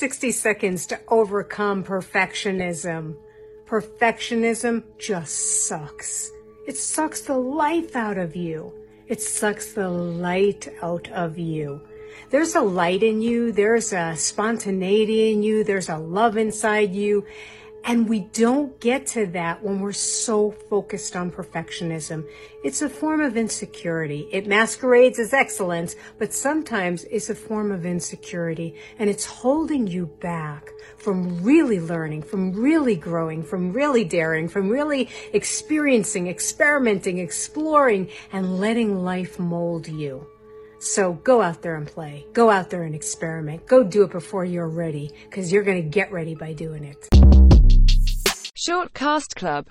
60 seconds to overcome perfectionism. Perfectionism just sucks. It sucks the life out of you. It sucks the light out of you. There's a light in you. There's a spontaneity in you. There's a love inside you. And we don't get to that when we're so focused on perfectionism. It's a form of insecurity. It masquerades as excellence, but sometimes it's a form of insecurity and it's holding you back from really learning, from really growing, from really daring, from really experiencing, experimenting, exploring, and letting life mold you. So go out there and play. Go out there and experiment. Go do it before you're ready because you're going to get ready by doing it. Shortcast Club